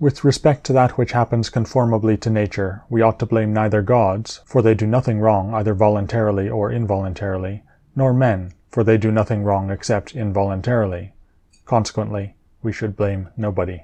With respect to that which happens conformably to nature, we ought to blame neither gods, for they do nothing wrong either voluntarily or involuntarily, nor men, for they do nothing wrong except involuntarily. Consequently we should blame nobody.